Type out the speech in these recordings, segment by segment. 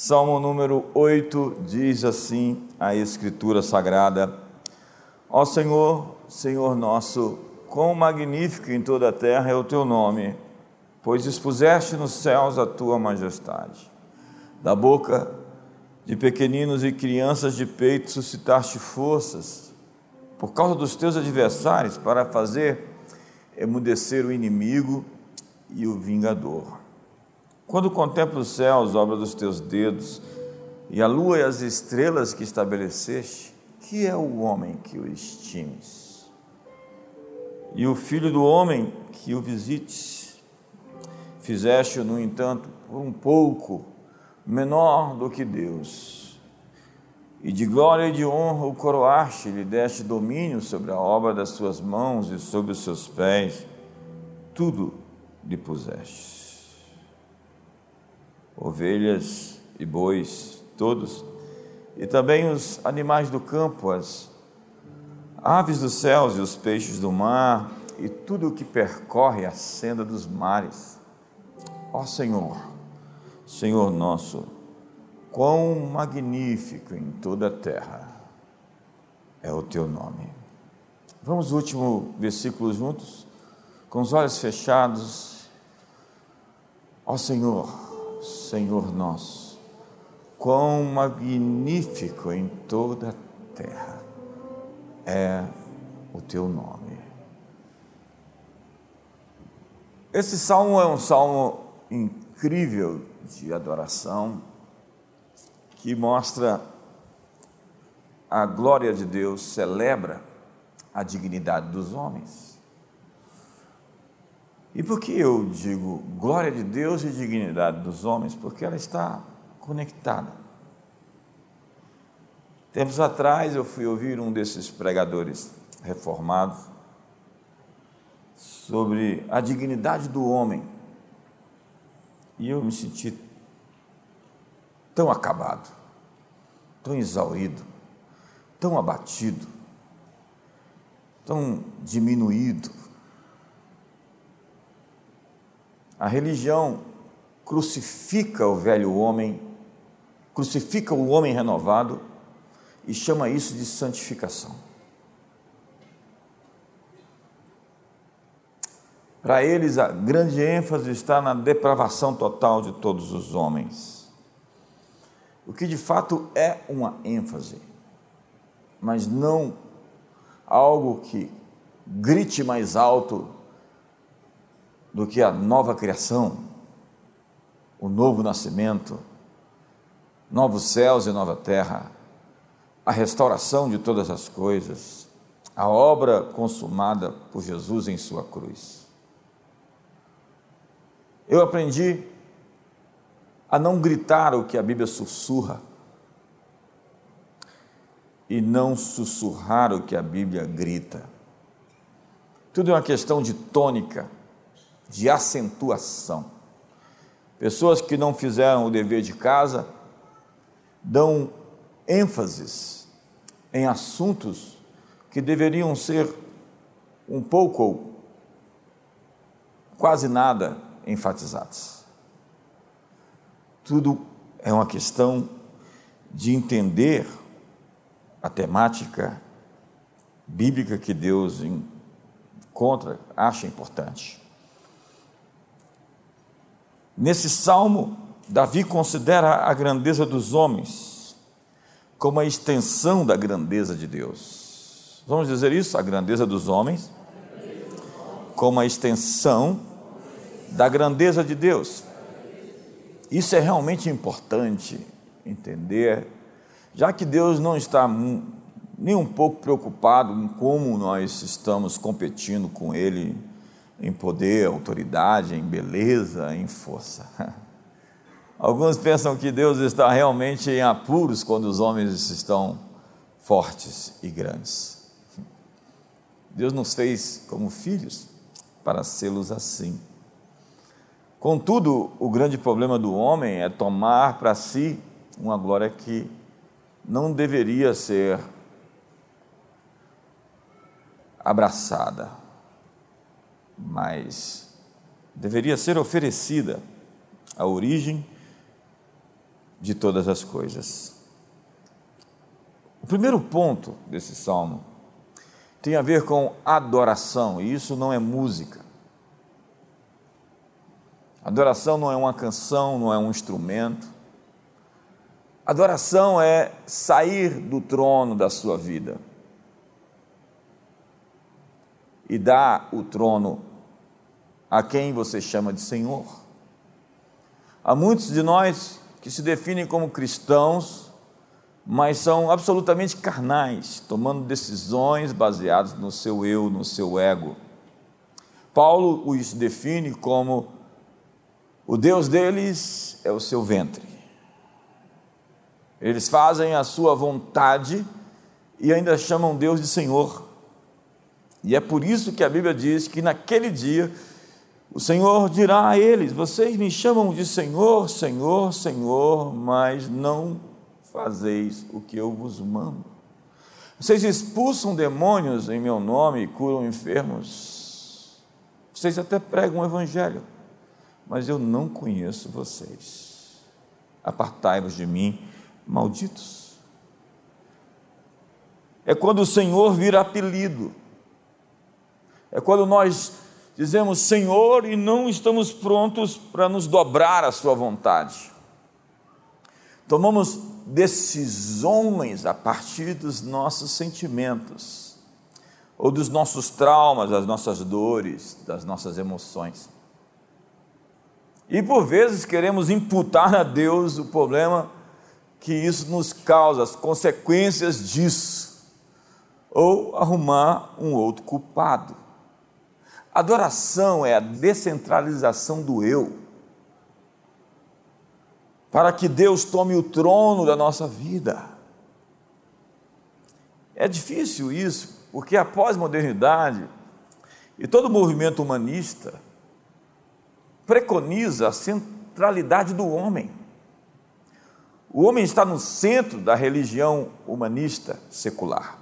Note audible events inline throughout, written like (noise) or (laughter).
Salmo número 8 diz assim a Escritura Sagrada: Ó Senhor, Senhor nosso, quão magnífico em toda a terra é o teu nome, pois expuseste nos céus a tua majestade. Da boca de pequeninos e crianças de peito suscitaste forças, por causa dos teus adversários, para fazer emudecer o inimigo e o vingador. Quando contemplo os céus, obra dos teus dedos, e a lua e as estrelas que estabeleceste, que é o homem que o estimes? E o filho do homem que o visites? Fizeste-o, no entanto, por um pouco menor do que Deus. E de glória e de honra o coroaste, lhe deste domínio sobre a obra das suas mãos e sobre os seus pés, tudo lhe puseste ovelhas e bois, todos, e também os animais do campo, as aves dos céus e os peixes do mar, e tudo o que percorre a senda dos mares. Ó Senhor, Senhor nosso, quão magnífico em toda a terra é o teu nome. Vamos ao último versículo juntos, com os olhos fechados. Ó Senhor, Senhor nosso, quão magnífico em toda a terra é o teu nome. Esse salmo é um salmo incrível de adoração que mostra a glória de Deus, celebra a dignidade dos homens. E por que eu digo glória de Deus e dignidade dos homens? Porque ela está conectada. Tempos atrás eu fui ouvir um desses pregadores reformados sobre a dignidade do homem. E eu me senti tão acabado, tão exaurido, tão abatido, tão diminuído A religião crucifica o velho homem, crucifica o homem renovado e chama isso de santificação. Para eles, a grande ênfase está na depravação total de todos os homens. O que de fato é uma ênfase, mas não algo que grite mais alto do que a nova criação, o novo nascimento, novos céus e nova terra, a restauração de todas as coisas, a obra consumada por Jesus em sua cruz. Eu aprendi a não gritar o que a Bíblia sussurra e não sussurrar o que a Bíblia grita. Tudo é uma questão de tônica de acentuação. Pessoas que não fizeram o dever de casa dão ênfases em assuntos que deveriam ser um pouco ou quase nada enfatizados. Tudo é uma questão de entender a temática bíblica que Deus encontra, acha importante. Nesse salmo, Davi considera a grandeza dos homens como a extensão da grandeza de Deus. Vamos dizer isso? A grandeza dos homens como a extensão da grandeza de Deus. Isso é realmente importante entender, já que Deus não está nem um pouco preocupado em como nós estamos competindo com Ele em poder, autoridade, em beleza, em força. (laughs) Alguns pensam que Deus está realmente em apuros quando os homens estão fortes e grandes. Deus nos fez como filhos para sê-los assim. Contudo, o grande problema do homem é tomar para si uma glória que não deveria ser abraçada mas deveria ser oferecida a origem de todas as coisas. O primeiro ponto desse salmo tem a ver com adoração, e isso não é música. Adoração não é uma canção, não é um instrumento. Adoração é sair do trono da sua vida e dar o trono a quem você chama de Senhor. Há muitos de nós que se definem como cristãos, mas são absolutamente carnais, tomando decisões baseadas no seu eu, no seu ego. Paulo os define como o Deus deles é o seu ventre. Eles fazem a sua vontade e ainda chamam Deus de Senhor. E é por isso que a Bíblia diz que naquele dia o Senhor dirá a eles: Vocês me chamam de Senhor, Senhor, Senhor, mas não fazeis o que eu vos mando. Vocês expulsam demônios em meu nome e curam enfermos. Vocês até pregam o Evangelho, mas eu não conheço vocês. Apartai-vos de mim, malditos. É quando o Senhor vira apelido. É quando nós dizemos Senhor e não estamos prontos para nos dobrar à Sua vontade. Tomamos decisões a partir dos nossos sentimentos, ou dos nossos traumas, das nossas dores, das nossas emoções. E por vezes queremos imputar a Deus o problema que isso nos causa, as consequências disso, ou arrumar um outro culpado. Adoração é a descentralização do eu, para que Deus tome o trono da nossa vida. É difícil isso, porque a pós-modernidade e todo o movimento humanista preconiza a centralidade do homem. O homem está no centro da religião humanista secular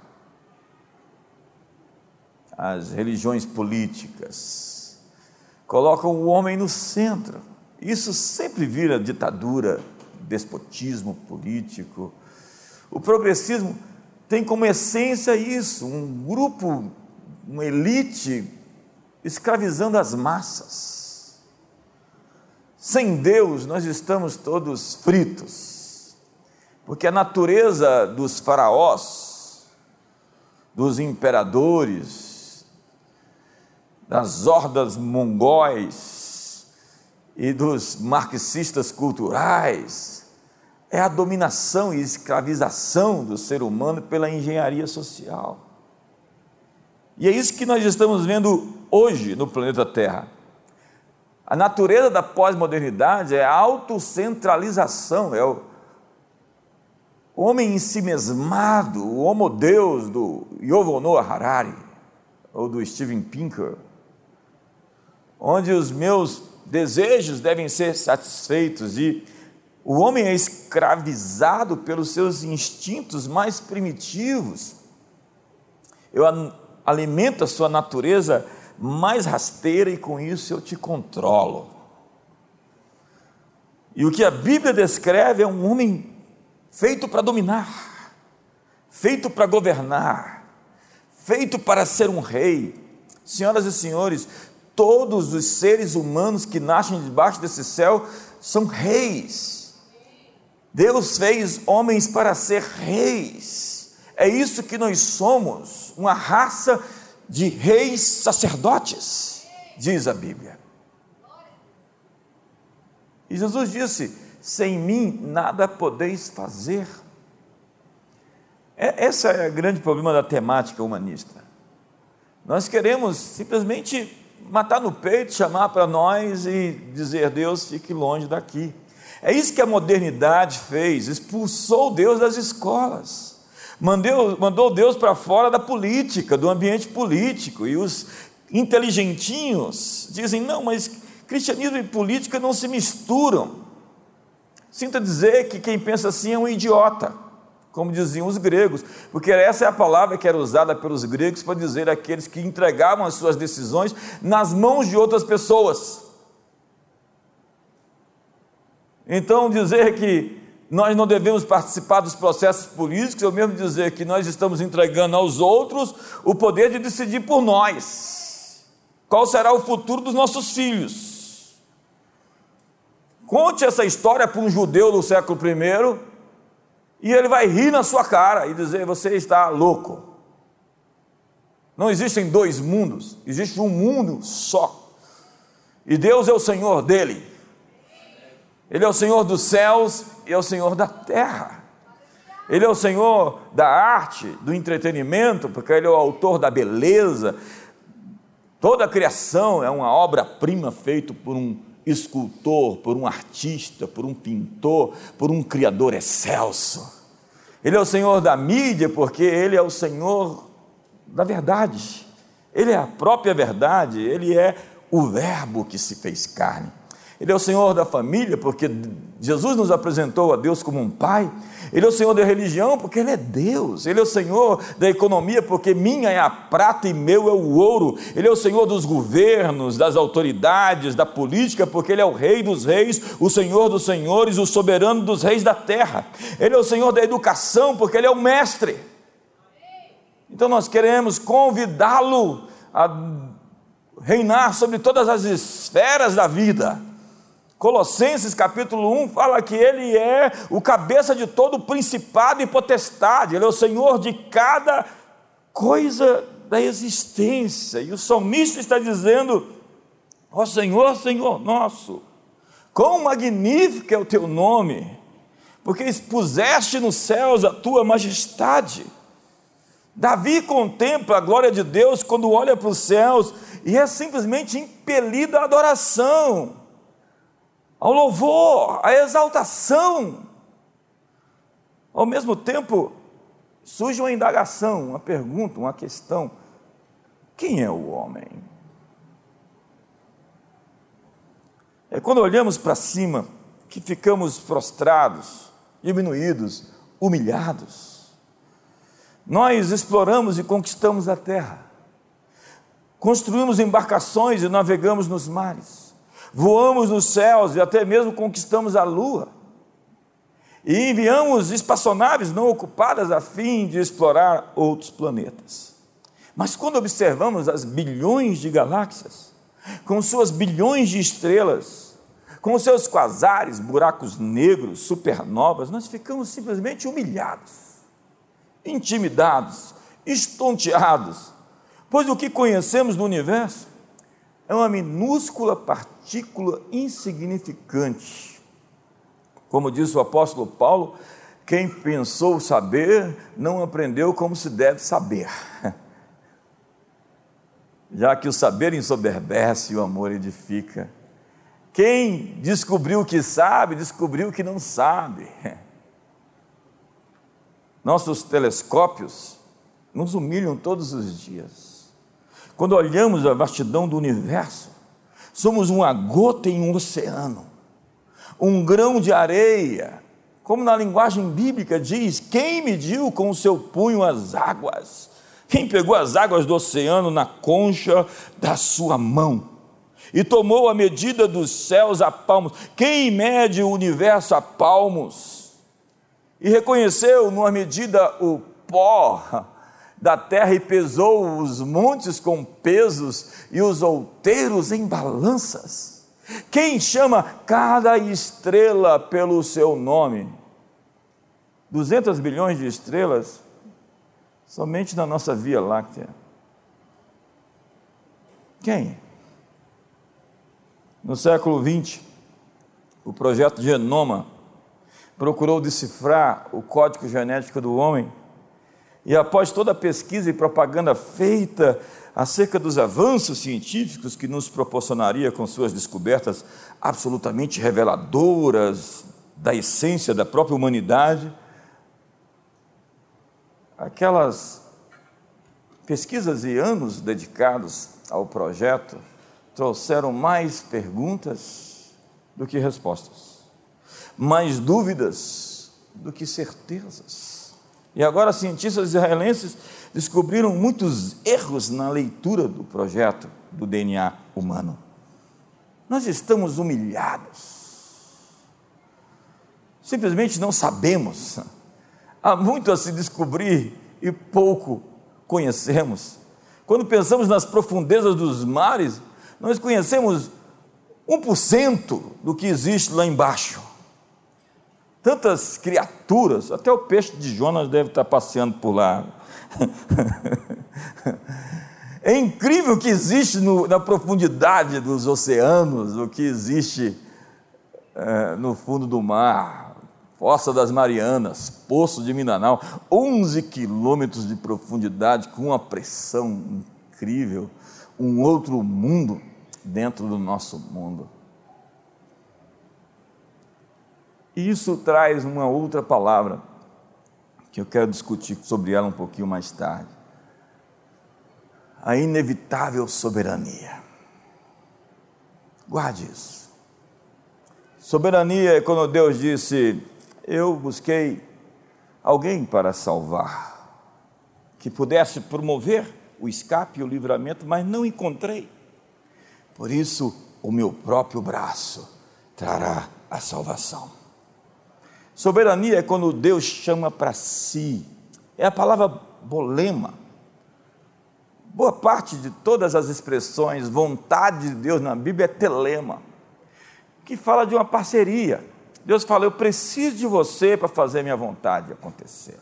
as religiões políticas, colocam o homem no centro. Isso sempre vira ditadura, despotismo político. O progressismo tem como essência isso, um grupo, uma elite escravizando as massas. Sem Deus, nós estamos todos fritos, porque a natureza dos faraós, dos imperadores, das hordas mongóis e dos marxistas culturais é a dominação e escravização do ser humano pela engenharia social. E é isso que nós estamos vendo hoje no planeta Terra. A natureza da pós-modernidade é a autocentralização, é o homem em si mesmado, o homo deus do Yuval Noah Harari ou do Steven Pinker onde os meus desejos devem ser satisfeitos e o homem é escravizado pelos seus instintos mais primitivos. Eu alimento a sua natureza mais rasteira e com isso eu te controlo. E o que a Bíblia descreve é um homem feito para dominar, feito para governar, feito para ser um rei. Senhoras e senhores, todos os seres humanos que nascem debaixo desse céu são reis. Deus fez homens para ser reis. É isso que nós somos, uma raça de reis sacerdotes, diz a Bíblia. E Jesus disse: sem mim nada podeis fazer. É, esse é o grande problema da temática humanista. Nós queremos simplesmente matar no peito, chamar para nós e dizer: Deus, fique longe daqui. É isso que a modernidade fez, expulsou Deus das escolas, mandou, mandou Deus para fora da política, do ambiente político, e os inteligentinhos dizem: não, mas cristianismo e política não se misturam. Sinta dizer que quem pensa assim é um idiota como diziam os gregos, porque essa é a palavra que era usada pelos gregos para dizer aqueles que entregavam as suas decisões nas mãos de outras pessoas. Então, dizer que nós não devemos participar dos processos políticos, ou mesmo dizer que nós estamos entregando aos outros o poder de decidir por nós qual será o futuro dos nossos filhos. Conte essa história para um judeu do século I e ele vai rir na sua cara e dizer: Você está louco. Não existem dois mundos, existe um mundo só. E Deus é o Senhor dele. Ele é o Senhor dos céus e é o Senhor da terra. Ele é o Senhor da arte, do entretenimento, porque Ele é o autor da beleza. Toda a criação é uma obra-prima feita por um escultor, por um artista, por um pintor, por um criador excelso. Ele é o Senhor da mídia, porque Ele é o Senhor da verdade. Ele é a própria verdade, Ele é o Verbo que se fez carne. Ele é o Senhor da família, porque Jesus nos apresentou a Deus como um Pai. Ele é o Senhor da religião, porque Ele é Deus. Ele é o Senhor da economia, porque minha é a prata e meu é o ouro. Ele é o Senhor dos governos, das autoridades, da política, porque Ele é o Rei dos reis, o Senhor dos senhores, o soberano dos reis da terra. Ele é o Senhor da educação, porque Ele é o Mestre. Então nós queremos convidá-lo a reinar sobre todas as esferas da vida. Colossenses capítulo 1 fala que ele é o cabeça de todo principado e potestade, ele é o Senhor de cada coisa da existência. E o salmista está dizendo: Ó Senhor, Senhor nosso, quão magnífico é o teu nome, porque expuseste nos céus a tua majestade. Davi contempla a glória de Deus quando olha para os céus e é simplesmente impelido à adoração ao louvor, à exaltação. Ao mesmo tempo, surge uma indagação, uma pergunta, uma questão: quem é o homem? É quando olhamos para cima que ficamos prostrados, diminuídos, humilhados. Nós exploramos e conquistamos a terra, construímos embarcações e navegamos nos mares voamos nos céus e até mesmo conquistamos a lua. E enviamos espaçonaves não ocupadas a fim de explorar outros planetas. Mas quando observamos as bilhões de galáxias, com suas bilhões de estrelas, com seus quasares, buracos negros, supernovas, nós ficamos simplesmente humilhados, intimidados, estonteados, pois o que conhecemos do universo é uma minúscula partícula insignificante. Como diz o apóstolo Paulo, quem pensou saber não aprendeu como se deve saber. (laughs) Já que o saber ensoberbece e o amor edifica. Quem descobriu o que sabe, descobriu o que não sabe. (laughs) Nossos telescópios nos humilham todos os dias quando olhamos a vastidão do universo, somos uma gota em um oceano, um grão de areia, como na linguagem bíblica diz: quem mediu com o seu punho as águas? Quem pegou as águas do oceano na concha da sua mão? E tomou a medida dos céus a palmos. Quem mede o universo a palmos? E reconheceu numa medida o pó da terra e pesou os montes com pesos e os outeiros em balanças. Quem chama cada estrela pelo seu nome? 200 bilhões de estrelas somente na nossa Via Láctea. Quem? No século XX, o projeto Genoma procurou decifrar o código genético do homem e após toda a pesquisa e propaganda feita acerca dos avanços científicos que nos proporcionaria com suas descobertas absolutamente reveladoras da essência da própria humanidade, aquelas pesquisas e anos dedicados ao projeto trouxeram mais perguntas do que respostas, mais dúvidas do que certezas. E agora cientistas israelenses descobriram muitos erros na leitura do projeto do DNA humano. Nós estamos humilhados. simplesmente não sabemos. Há muito a se descobrir e pouco conhecemos. Quando pensamos nas profundezas dos mares, nós conhecemos 1% do que existe lá embaixo. Tantas criaturas, até o peixe de Jonas deve estar passeando por lá. (laughs) É incrível o que existe no, na profundidade dos oceanos, o que existe é, no fundo do mar, Fossa das Marianas, Poço de Mindanao, 11 quilômetros de profundidade, com uma pressão incrível, um outro mundo dentro do nosso mundo. E isso traz uma outra palavra, que eu quero discutir sobre ela um pouquinho mais tarde a inevitável soberania. Guarde isso. Soberania é quando Deus disse: Eu busquei alguém para salvar, que pudesse promover o escape e o livramento, mas não encontrei. Por isso, o meu próprio braço trará a salvação. Soberania é quando Deus chama para si, é a palavra bolema Boa parte de todas as expressões vontade de Deus na Bíblia é telema, que fala de uma parceria. Deus fala: Eu preciso de você para fazer minha vontade acontecer.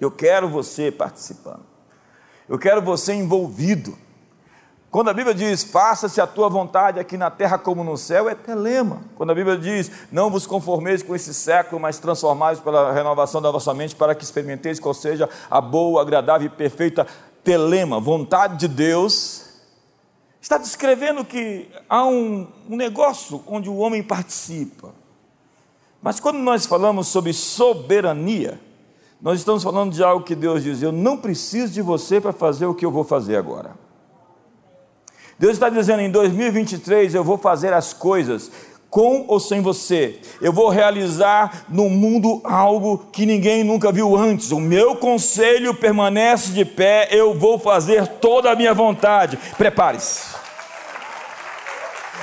Eu quero você participando. Eu quero você envolvido. Quando a Bíblia diz, faça-se a tua vontade aqui na terra como no céu, é telema. Quando a Bíblia diz, não vos conformeis com esse século, mas transformais pela renovação da vossa mente, para que experimenteis qual seja a boa, agradável e perfeita telema, vontade de Deus, está descrevendo que há um, um negócio onde o homem participa. Mas quando nós falamos sobre soberania, nós estamos falando de algo que Deus diz: Eu não preciso de você para fazer o que eu vou fazer agora. Deus está dizendo: em 2023 eu vou fazer as coisas com ou sem você. Eu vou realizar no mundo algo que ninguém nunca viu antes. O meu conselho permanece de pé, eu vou fazer toda a minha vontade. Prepare-se.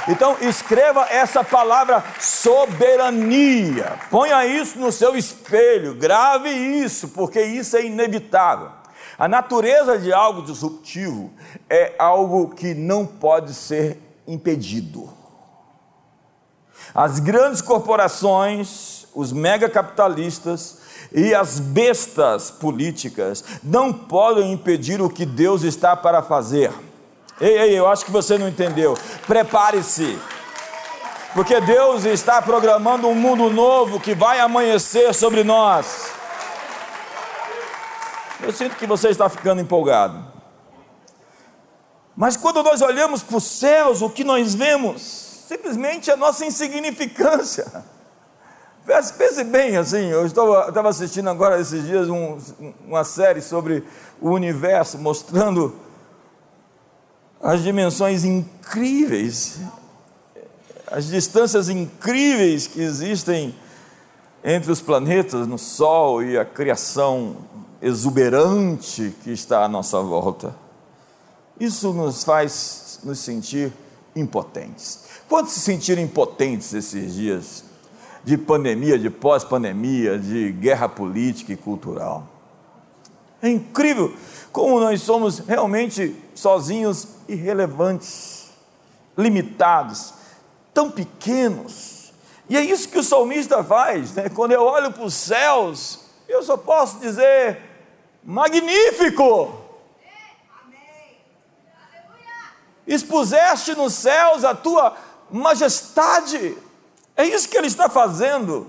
Então, escreva essa palavra soberania. Ponha isso no seu espelho, grave isso, porque isso é inevitável. A natureza de algo disruptivo é algo que não pode ser impedido. As grandes corporações, os megacapitalistas e as bestas políticas não podem impedir o que Deus está para fazer. Ei, ei, eu acho que você não entendeu. Prepare-se. Porque Deus está programando um mundo novo que vai amanhecer sobre nós. Eu sinto que você está ficando empolgado. Mas quando nós olhamos para os céus, o que nós vemos? simplesmente a nossa insignificância. Pense bem assim, eu estava, estava assistindo agora esses dias um, uma série sobre o universo, mostrando as dimensões incríveis, as distâncias incríveis que existem entre os planetas, no Sol e a criação exuberante que está à nossa volta. Isso nos faz nos sentir impotentes. Quantos se sentiram impotentes esses dias de pandemia, de pós-pandemia, de guerra política e cultural? É incrível como nós somos realmente sozinhos, irrelevantes, limitados, tão pequenos. E é isso que o salmista faz, né? quando eu olho para os céus, eu só posso dizer: magnífico! Expuseste nos céus a tua majestade. É isso que ele está fazendo,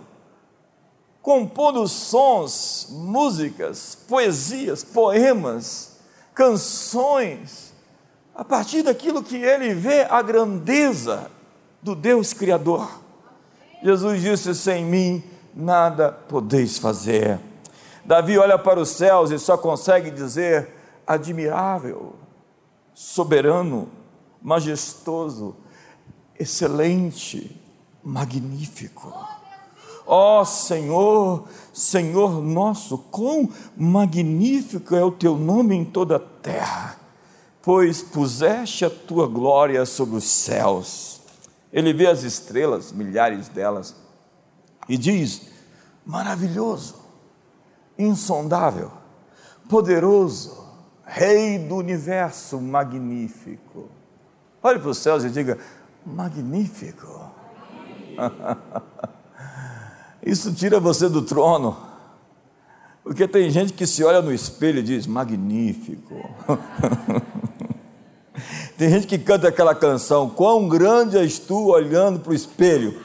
compondo sons, músicas, poesias, poemas, canções, a partir daquilo que ele vê a grandeza do Deus Criador. Jesus disse: Sem mim nada podeis fazer. Davi olha para os céus e só consegue dizer: admirável, soberano, majestoso, excelente, magnífico. Ó oh, Senhor, Senhor nosso, quão magnífico é o teu nome em toda a terra, pois puseste a tua glória sobre os céus. Ele vê as estrelas, milhares delas, e diz: maravilhoso, insondável, poderoso, Rei do universo, magnífico. Olhe para os céus e diga: magnífico. (laughs) Isso tira você do trono. Porque tem gente que se olha no espelho e diz: magnífico. (laughs) tem gente que canta aquela canção: Quão grande és tu olhando para o espelho.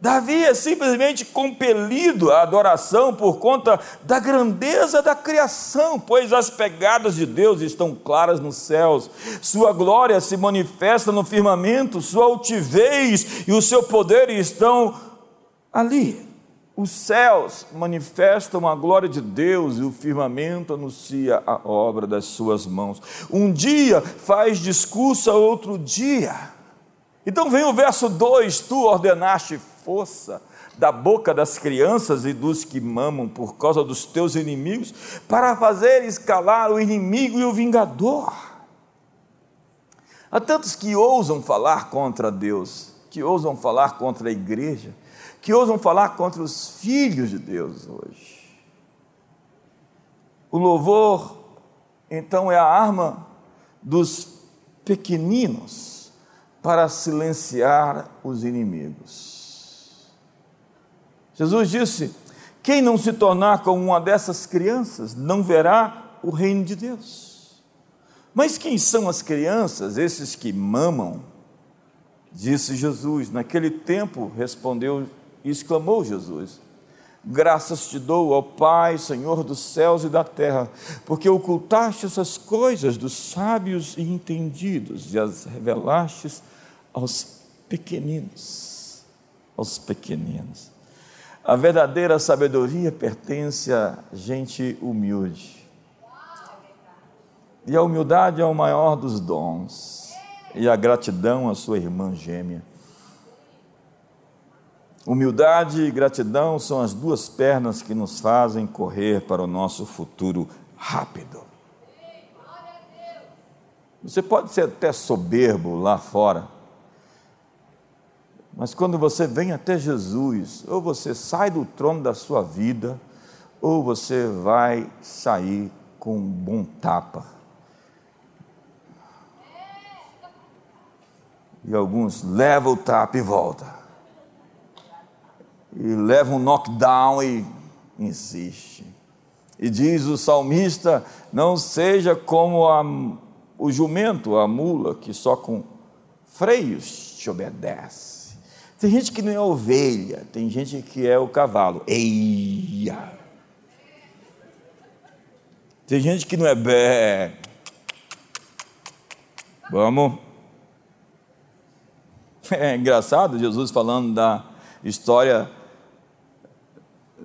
Davi é simplesmente compelido à adoração por conta da grandeza da criação, pois as pegadas de Deus estão claras nos céus, sua glória se manifesta no firmamento, sua altivez e o seu poder estão ali. Os céus manifestam a glória de Deus e o firmamento anuncia a obra das suas mãos. Um dia faz discurso a outro dia. Então vem o verso 2: Tu ordenaste força da boca das crianças e dos que mamam por causa dos teus inimigos, para fazer escalar o inimigo e o vingador. Há tantos que ousam falar contra Deus, que ousam falar contra a igreja, que ousam falar contra os filhos de Deus hoje. O louvor, então, é a arma dos pequeninos para silenciar os inimigos. Jesus disse: Quem não se tornar como uma dessas crianças não verá o reino de Deus. Mas quem são as crianças, esses que mamam? Disse Jesus. Naquele tempo respondeu e exclamou Jesus: Graças te dou, ó Pai, Senhor dos céus e da terra, porque ocultaste essas coisas dos sábios e entendidos e as revelaste aos pequeninos. Aos pequeninos. A verdadeira sabedoria pertence a gente humilde. E a humildade é o maior dos dons, e a gratidão a sua irmã gêmea. Humildade e gratidão são as duas pernas que nos fazem correr para o nosso futuro rápido. Você pode ser até soberbo lá fora, mas quando você vem até Jesus, ou você sai do trono da sua vida, ou você vai sair com um bom tapa. E alguns levam o tapa e voltam e leva um knockdown e insiste. E diz o salmista: não seja como a, o jumento, a mula, que só com freios te obedece. Tem gente que não é ovelha, tem gente que é o cavalo. Eia! Tem gente que não é bé. Vamos. É engraçado Jesus falando da história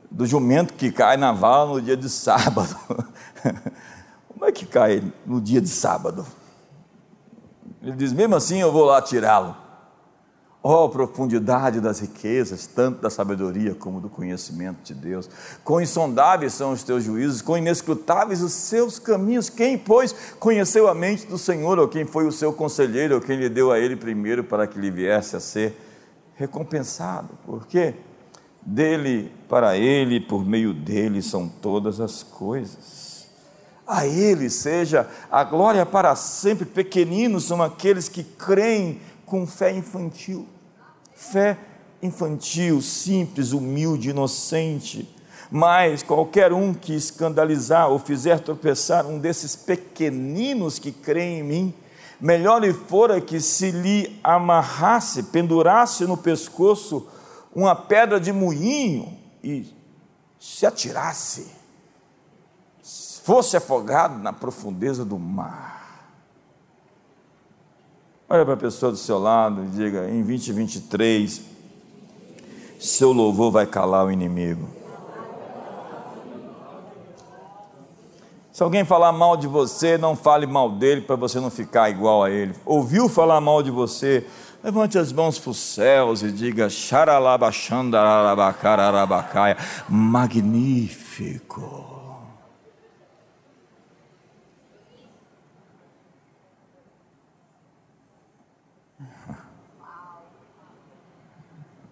do jumento que cai na vala no dia de sábado. (laughs) Como é que cai no dia de sábado? Ele diz: mesmo assim eu vou lá tirá-lo. Oh, profundidade das riquezas, tanto da sabedoria como do conhecimento de Deus. Quão insondáveis são os teus juízos, quão inescrutáveis os seus caminhos. Quem, pois, conheceu a mente do Senhor, ou quem foi o seu conselheiro, ou quem lhe deu a ele primeiro para que lhe viesse a ser recompensado? Por quê? Dele, para Ele, por meio dele são todas as coisas. A Ele seja a glória para sempre. Pequeninos são aqueles que creem com fé infantil. Fé infantil, simples, humilde, inocente. Mas qualquer um que escandalizar ou fizer tropeçar um desses pequeninos que creem em mim, melhor lhe fora que se lhe amarrasse, pendurasse no pescoço uma pedra de moinho e se atirasse, fosse afogado na profundeza do mar. Olha para a pessoa do seu lado e diga: em 2023, seu louvor vai calar o inimigo. Se alguém falar mal de você, não fale mal dele para você não ficar igual a ele. Ouviu falar mal de você, Levante as mãos para os céus e diga: Xaralabaxandaralabacararabacaia. Magnífico.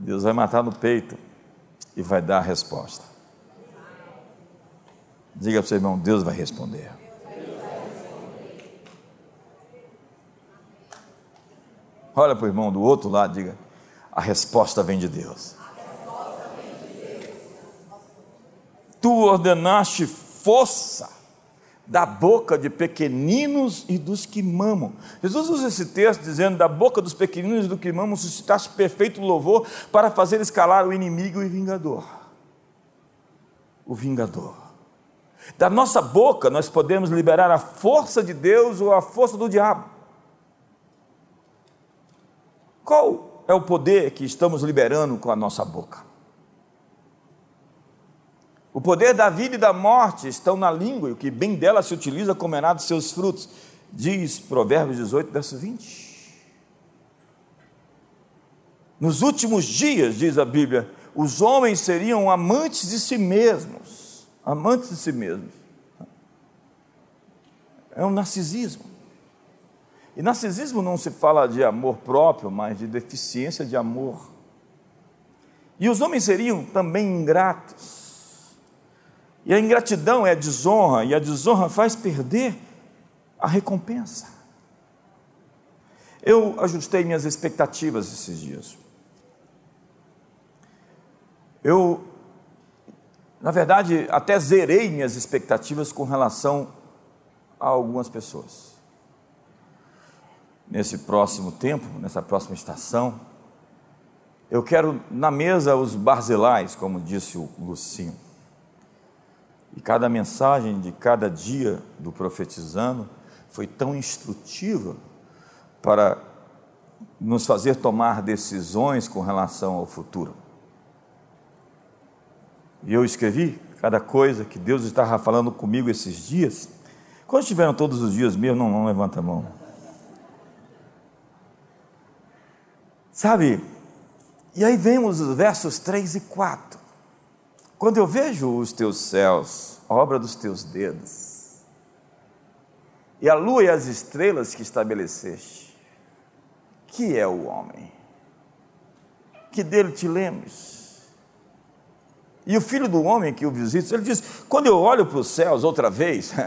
Deus vai matar no peito e vai dar a resposta. Diga para o seu irmão: Deus vai responder. Olha para o irmão do outro lado, diga: a resposta vem de Deus. Tu ordenaste força da boca de pequeninos e dos que mamam. Jesus usa esse texto dizendo: da boca dos pequeninos e dos que mamam suscitaste perfeito louvor para fazer escalar o inimigo e o vingador. O vingador. Da nossa boca nós podemos liberar a força de Deus ou a força do diabo. Qual é o poder que estamos liberando com a nossa boca? O poder da vida e da morte estão na língua, e o que bem dela se utiliza comerá dos seus frutos, diz Provérbios 18, verso 20. Nos últimos dias, diz a Bíblia, os homens seriam amantes de si mesmos, amantes de si mesmos. É um narcisismo. E narcisismo não se fala de amor próprio, mas de deficiência de amor. E os homens seriam também ingratos. E a ingratidão é a desonra, e a desonra faz perder a recompensa. Eu ajustei minhas expectativas esses dias. Eu, na verdade, até zerei minhas expectativas com relação a algumas pessoas nesse próximo tempo, nessa próxima estação, eu quero na mesa os barzilais, como disse o Lucinho. E cada mensagem de cada dia do profetizando foi tão instrutiva para nos fazer tomar decisões com relação ao futuro. E eu escrevi cada coisa que Deus estava falando comigo esses dias. Quando estiveram todos os dias mesmo, não, não levanta a mão. Sabe? E aí vemos os versos 3 e 4. Quando eu vejo os teus céus, obra dos teus dedos, e a lua e as estrelas que estabeleceste, que é o homem? Que dele te lembres. E o filho do homem que o visita, ele diz: quando eu olho para os céus outra vez, (laughs)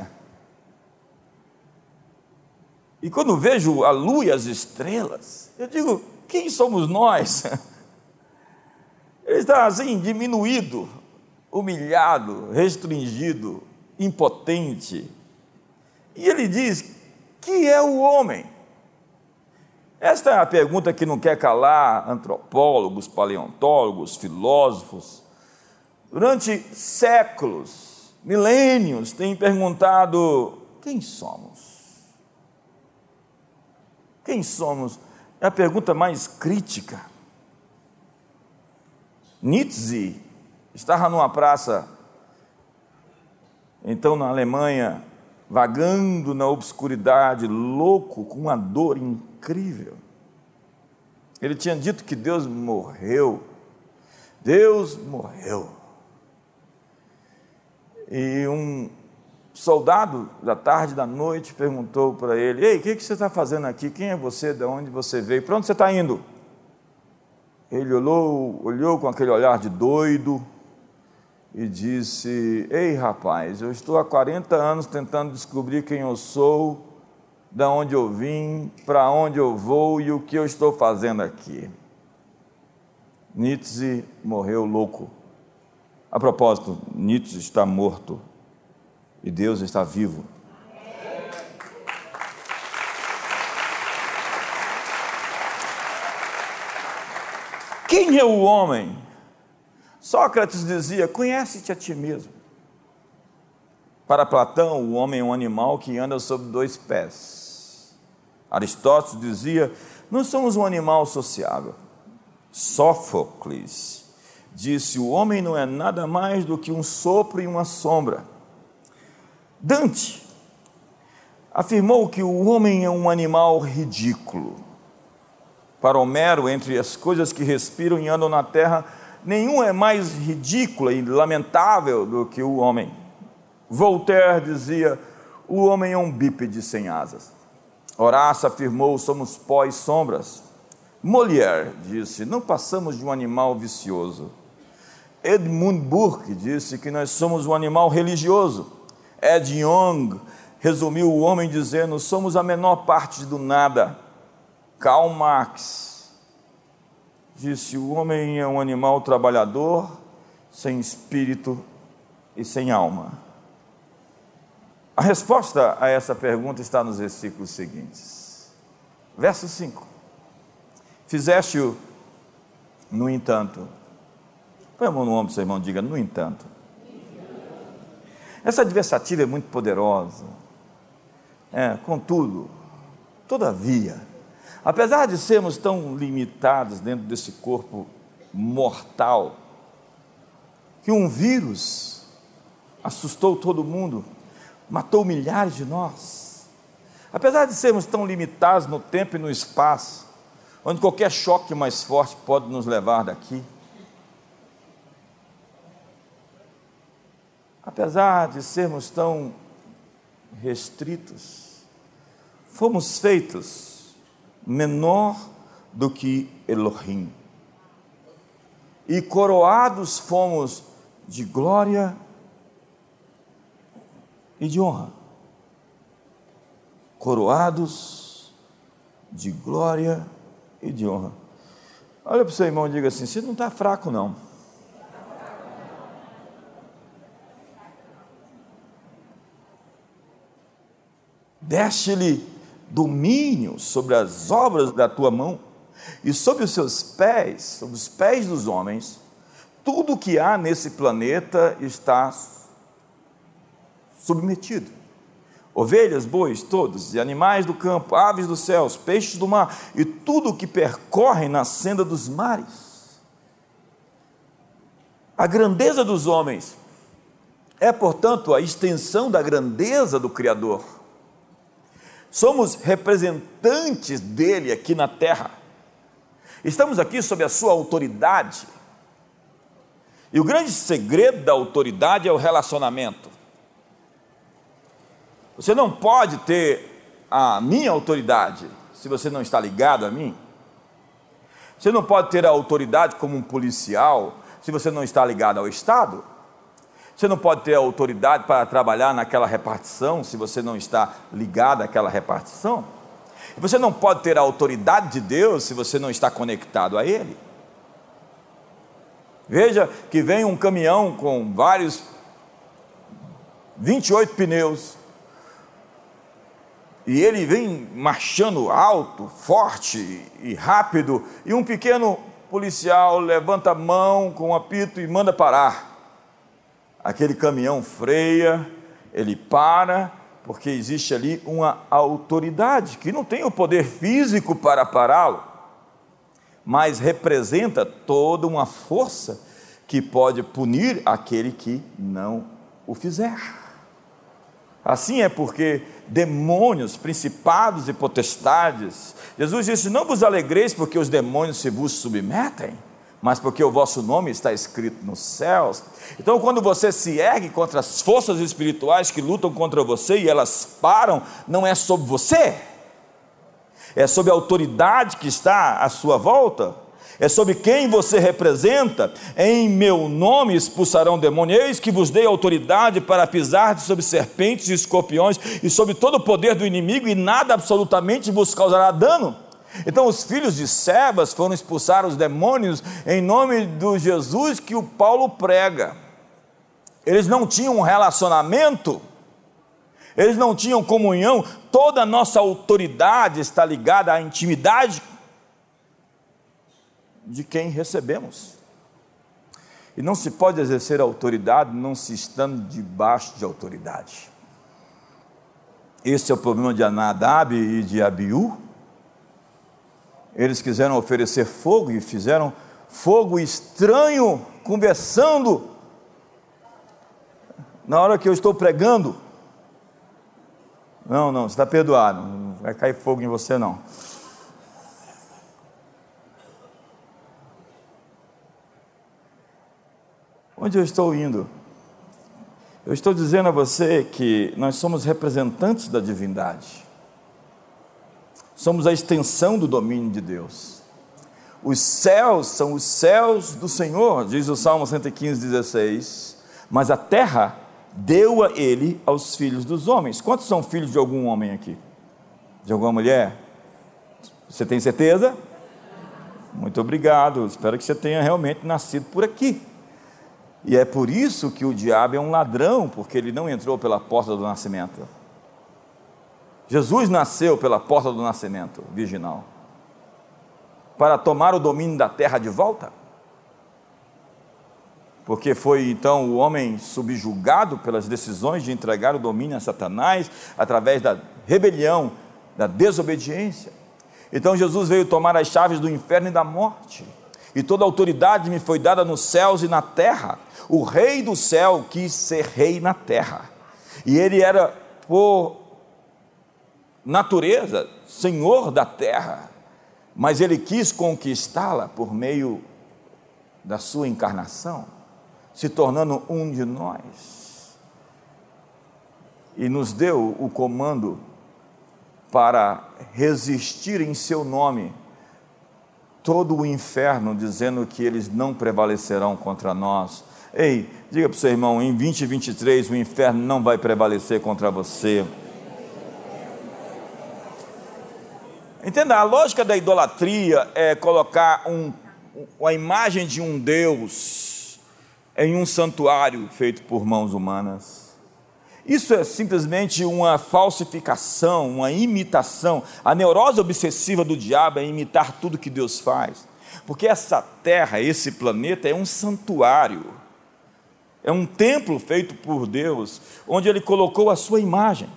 e quando vejo a lua e as estrelas, eu digo: quem somos nós? (laughs) Ele está assim, diminuído, humilhado, restringido, impotente. E ele diz: que é o homem? Esta é a pergunta que não quer calar antropólogos, paleontólogos, filósofos. Durante séculos, milênios, têm perguntado: quem somos? Quem somos? É a pergunta mais crítica. Nietzsche estava numa praça, então na Alemanha, vagando na obscuridade, louco, com uma dor incrível. Ele tinha dito que Deus morreu. Deus morreu. E um soldado da tarde, da noite, perguntou para ele: Ei, o que, que você está fazendo aqui? Quem é você? De onde você veio? Para onde você está indo? Ele olhou, olhou com aquele olhar de doido e disse: Ei, rapaz, eu estou há 40 anos tentando descobrir quem eu sou, de onde eu vim, para onde eu vou e o que eu estou fazendo aqui. Nietzsche morreu louco. A propósito, Nietzsche está morto e Deus está vivo. Quem é o homem? Sócrates dizia: Conhece-te a ti mesmo. Para Platão, o homem é um animal que anda sobre dois pés. Aristóteles dizia: Nós somos um animal sociável. Sófocles disse: O homem não é nada mais do que um sopro e uma sombra. Dante afirmou que o homem é um animal ridículo. Para Homero, entre as coisas que respiram e andam na terra, nenhum é mais ridícula e lamentável do que o homem. Voltaire dizia: o homem é um bípede sem asas. Horácio afirmou: somos pó e sombras. Molière disse: não passamos de um animal vicioso. Edmund Burke disse que nós somos um animal religioso. Ed Young resumiu o homem dizendo: somos a menor parte do nada. Karl Marx disse: o homem é um animal trabalhador, sem espírito e sem alma. A resposta a essa pergunta está nos versículos seguintes. Verso 5. Fizeste-o, no entanto. Põe a mão no ombro seu irmão, diga, no entanto. Essa adversativa é muito poderosa. É, contudo, todavia, apesar de sermos tão limitados dentro desse corpo mortal, que um vírus assustou todo mundo, matou milhares de nós, apesar de sermos tão limitados no tempo e no espaço, onde qualquer choque mais forte pode nos levar daqui. Apesar de sermos tão restritos, fomos feitos menor do que Elohim. E coroados fomos de glória e de honra. Coroados de glória e de honra. Olha para o seu irmão e diga assim: você não está fraco, não. Deste-lhe domínio sobre as obras da tua mão e sobre os seus pés, sobre os pés dos homens, tudo que há nesse planeta está submetido ovelhas, bois, todos, e animais do campo, aves dos céus, peixes do mar e tudo o que percorre na senda dos mares. A grandeza dos homens é, portanto, a extensão da grandeza do Criador. Somos representantes dele aqui na terra. Estamos aqui sob a sua autoridade. E o grande segredo da autoridade é o relacionamento. Você não pode ter a minha autoridade se você não está ligado a mim. Você não pode ter a autoridade como um policial se você não está ligado ao Estado. Você não pode ter autoridade para trabalhar naquela repartição se você não está ligado àquela repartição. Você não pode ter a autoridade de Deus se você não está conectado a Ele. Veja que vem um caminhão com vários 28 pneus, e ele vem marchando alto, forte e rápido, e um pequeno policial levanta a mão com um apito e manda parar. Aquele caminhão freia, ele para, porque existe ali uma autoridade que não tem o poder físico para pará-lo, mas representa toda uma força que pode punir aquele que não o fizer. Assim é porque demônios, principados e potestades. Jesus disse: Não vos alegreis porque os demônios se vos submetem, mas porque o vosso nome está escrito nos céus. Então, quando você se ergue contra as forças espirituais que lutam contra você e elas param, não é sobre você, é sobre a autoridade que está à sua volta é sobre quem você representa. Em meu nome expulsarão demônios, eis que vos dei autoridade para pisar sobre serpentes e escorpiões e sobre todo o poder do inimigo, e nada absolutamente vos causará dano. Então os filhos de Sebas foram expulsar os demônios em nome do Jesus que o Paulo prega. Eles não tinham um relacionamento, eles não tinham comunhão, toda a nossa autoridade está ligada à intimidade de quem recebemos. E não se pode exercer autoridade não se estando debaixo de autoridade. Esse é o problema de Anadab e de Abiú. Eles quiseram oferecer fogo e fizeram fogo estranho, conversando. Na hora que eu estou pregando, não, não, você está perdoado, não vai cair fogo em você não. Onde eu estou indo? Eu estou dizendo a você que nós somos representantes da divindade, somos a extensão do domínio de Deus. Os céus são os céus do Senhor, diz o Salmo 115, 16. Mas a terra deu a ele aos filhos dos homens. Quantos são filhos de algum homem aqui? De alguma mulher? Você tem certeza? Muito obrigado. Espero que você tenha realmente nascido por aqui. E é por isso que o diabo é um ladrão, porque ele não entrou pela porta do nascimento. Jesus nasceu pela porta do nascimento virginal para tomar o domínio da terra de volta. Porque foi então o homem subjugado pelas decisões de entregar o domínio a Satanás através da rebelião, da desobediência. Então Jesus veio tomar as chaves do inferno e da morte. E toda autoridade me foi dada nos céus e na terra. O rei do céu quis ser rei na terra. E ele era por natureza senhor da terra, mas ele quis conquistá-la por meio da sua encarnação, se tornando um de nós. E nos deu o comando para resistir em seu nome todo o inferno, dizendo que eles não prevalecerão contra nós. Ei, diga para o seu irmão, em 2023 o inferno não vai prevalecer contra você. Entenda, a lógica da idolatria é colocar um, a imagem de um Deus em um santuário feito por mãos humanas. Isso é simplesmente uma falsificação, uma imitação. A neurose obsessiva do diabo é imitar tudo que Deus faz. Porque essa terra, esse planeta, é um santuário, é um templo feito por Deus, onde Ele colocou a sua imagem.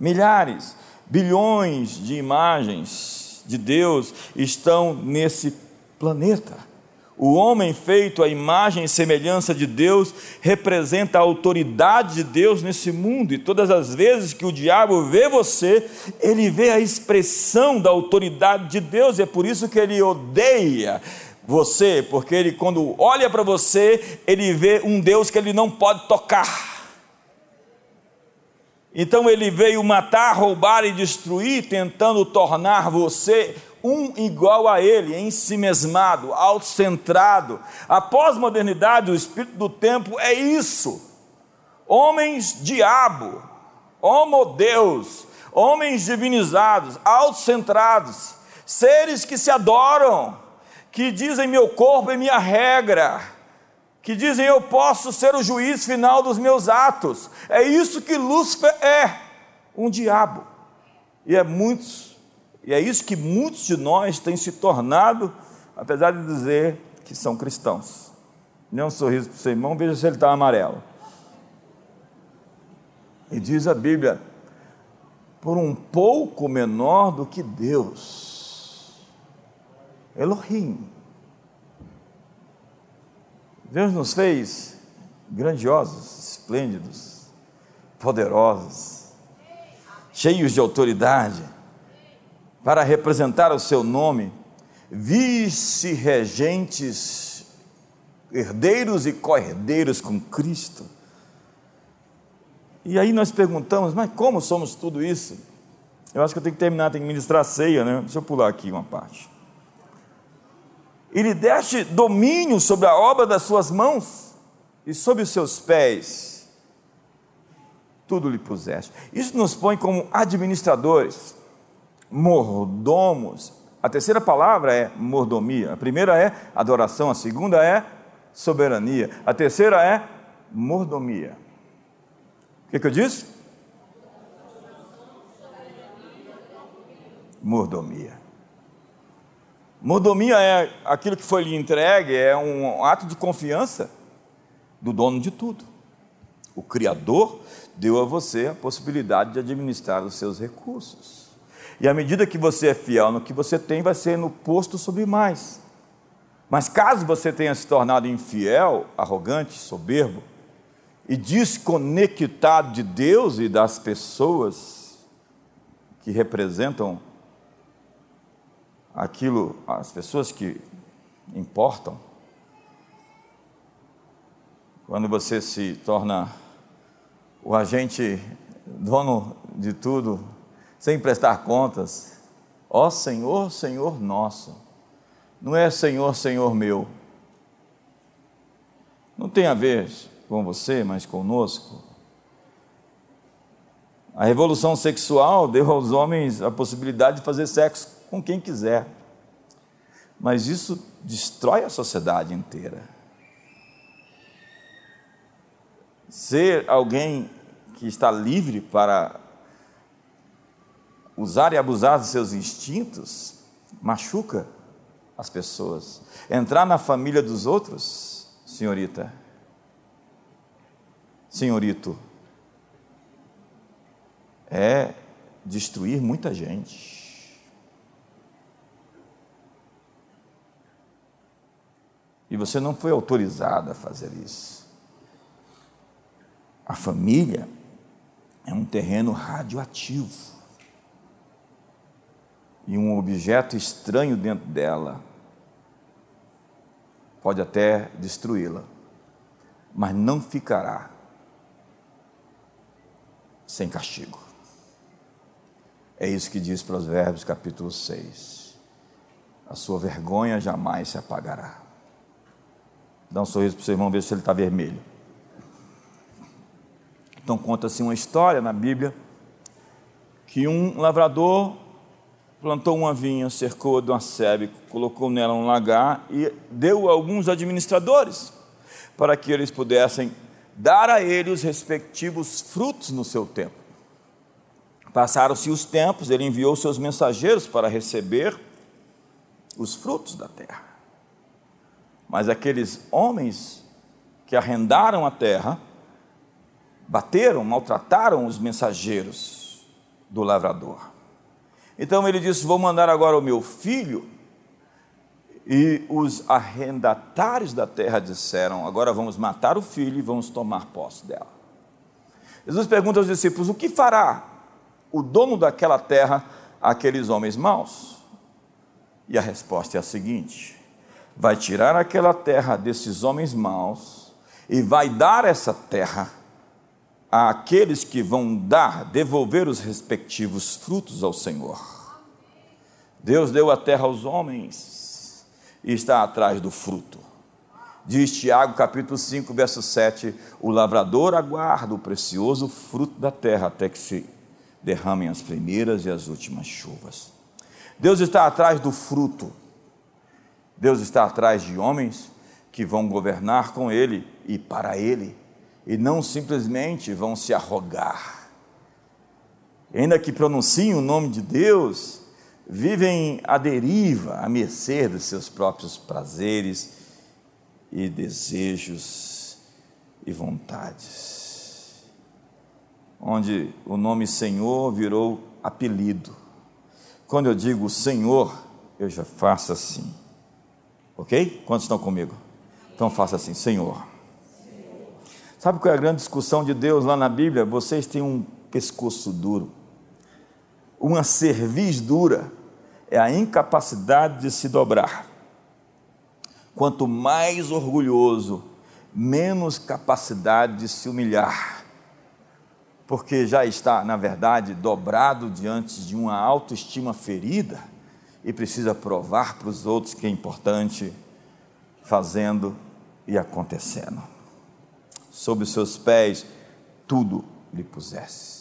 Milhares, bilhões de imagens de Deus estão nesse planeta. O homem feito à imagem e semelhança de Deus representa a autoridade de Deus nesse mundo, e todas as vezes que o diabo vê você, ele vê a expressão da autoridade de Deus, e é por isso que ele odeia você, porque ele, quando olha para você, ele vê um Deus que ele não pode tocar. Então ele veio matar, roubar e destruir, tentando tornar você um igual a ele, em si mesmado, autocentrado. A pós-modernidade, o espírito do tempo é isso. Homens diabo, homo Deus, homens divinizados, autocentrados, seres que se adoram, que dizem meu corpo é minha regra, que dizem eu posso ser o juiz final dos meus atos. É isso que Lúcifer é, um diabo. E é muitos e é isso que muitos de nós têm se tornado, apesar de dizer que são cristãos. Dê um sorriso para o seu irmão, veja se ele está amarelo. E diz a Bíblia, por um pouco menor do que Deus. Elohim. Deus nos fez grandiosos, esplêndidos, poderosos, cheios de autoridade para representar o seu nome, vice-regentes, herdeiros e co-herdeiros com Cristo. E aí nós perguntamos, mas como somos tudo isso? Eu acho que eu tenho que terminar, tenho que ministrar a ceia, né? Deixa eu pular aqui uma parte. E lhe deste domínio sobre a obra das suas mãos e sobre os seus pés. Tudo lhe puseste. Isso nos põe como administradores mordomos. A terceira palavra é mordomia. A primeira é adoração, a segunda é soberania, a terceira é mordomia. O que, que eu disse? Mordomia. Mordomia é aquilo que foi lhe entregue, é um ato de confiança do dono de tudo. O Criador deu a você a possibilidade de administrar os seus recursos. E à medida que você é fiel no que você tem, vai ser no posto sobre mais. Mas caso você tenha se tornado infiel, arrogante, soberbo e desconectado de Deus e das pessoas que representam aquilo, as pessoas que importam, quando você se torna o agente dono de tudo, sem prestar contas. Ó Senhor, Senhor nosso, não é Senhor, Senhor meu. Não tem a ver com você, mas conosco. A revolução sexual deu aos homens a possibilidade de fazer sexo com quem quiser. Mas isso destrói a sociedade inteira. Ser alguém que está livre para usar e abusar dos seus instintos machuca as pessoas. Entrar na família dos outros, senhorita, senhorito, é destruir muita gente. E você não foi autorizado a fazer isso. A família é um terreno radioativo. E um objeto estranho dentro dela pode até destruí-la, mas não ficará sem castigo. É isso que diz Provérbios capítulo 6. A sua vergonha jamais se apagará. Dá um sorriso para o seu irmão, ver se ele está vermelho. Então conta-se uma história na Bíblia que um lavrador plantou uma vinha, cercou de uma sebe, colocou nela um lagar e deu a alguns administradores para que eles pudessem dar a ele os respectivos frutos no seu tempo. Passaram-se os tempos, ele enviou seus mensageiros para receber os frutos da terra. Mas aqueles homens que arrendaram a terra, bateram, maltrataram os mensageiros do lavrador. Então ele disse: Vou mandar agora o meu filho. E os arrendatários da terra disseram: Agora vamos matar o filho e vamos tomar posse dela. Jesus pergunta aos discípulos: O que fará o dono daquela terra àqueles homens maus? E a resposta é a seguinte: vai tirar aquela terra desses homens maus e vai dar essa terra àqueles que vão dar, devolver os respectivos frutos ao Senhor. Deus deu a terra aos homens e está atrás do fruto. Diz Tiago capítulo 5, verso 7: O lavrador aguarda o precioso fruto da terra até que se derramem as primeiras e as últimas chuvas. Deus está atrás do fruto Deus está atrás de homens que vão governar com Ele e para Ele, e não simplesmente vão se arrogar. ainda que pronunciem o nome de Deus, vivem à deriva, à mercê dos seus próprios prazeres e desejos e vontades. Onde o nome Senhor virou apelido. Quando eu digo Senhor, eu já faço assim. Ok? Quantos estão comigo? Então faça assim, Senhor. Sabe qual é a grande discussão de Deus lá na Bíblia? Vocês têm um pescoço duro, uma cerviz dura, é a incapacidade de se dobrar. Quanto mais orgulhoso, menos capacidade de se humilhar, porque já está, na verdade, dobrado diante de uma autoestima ferida e precisa provar para os outros que é importante, fazendo e acontecendo. Sob os seus pés, tudo lhe pusesse.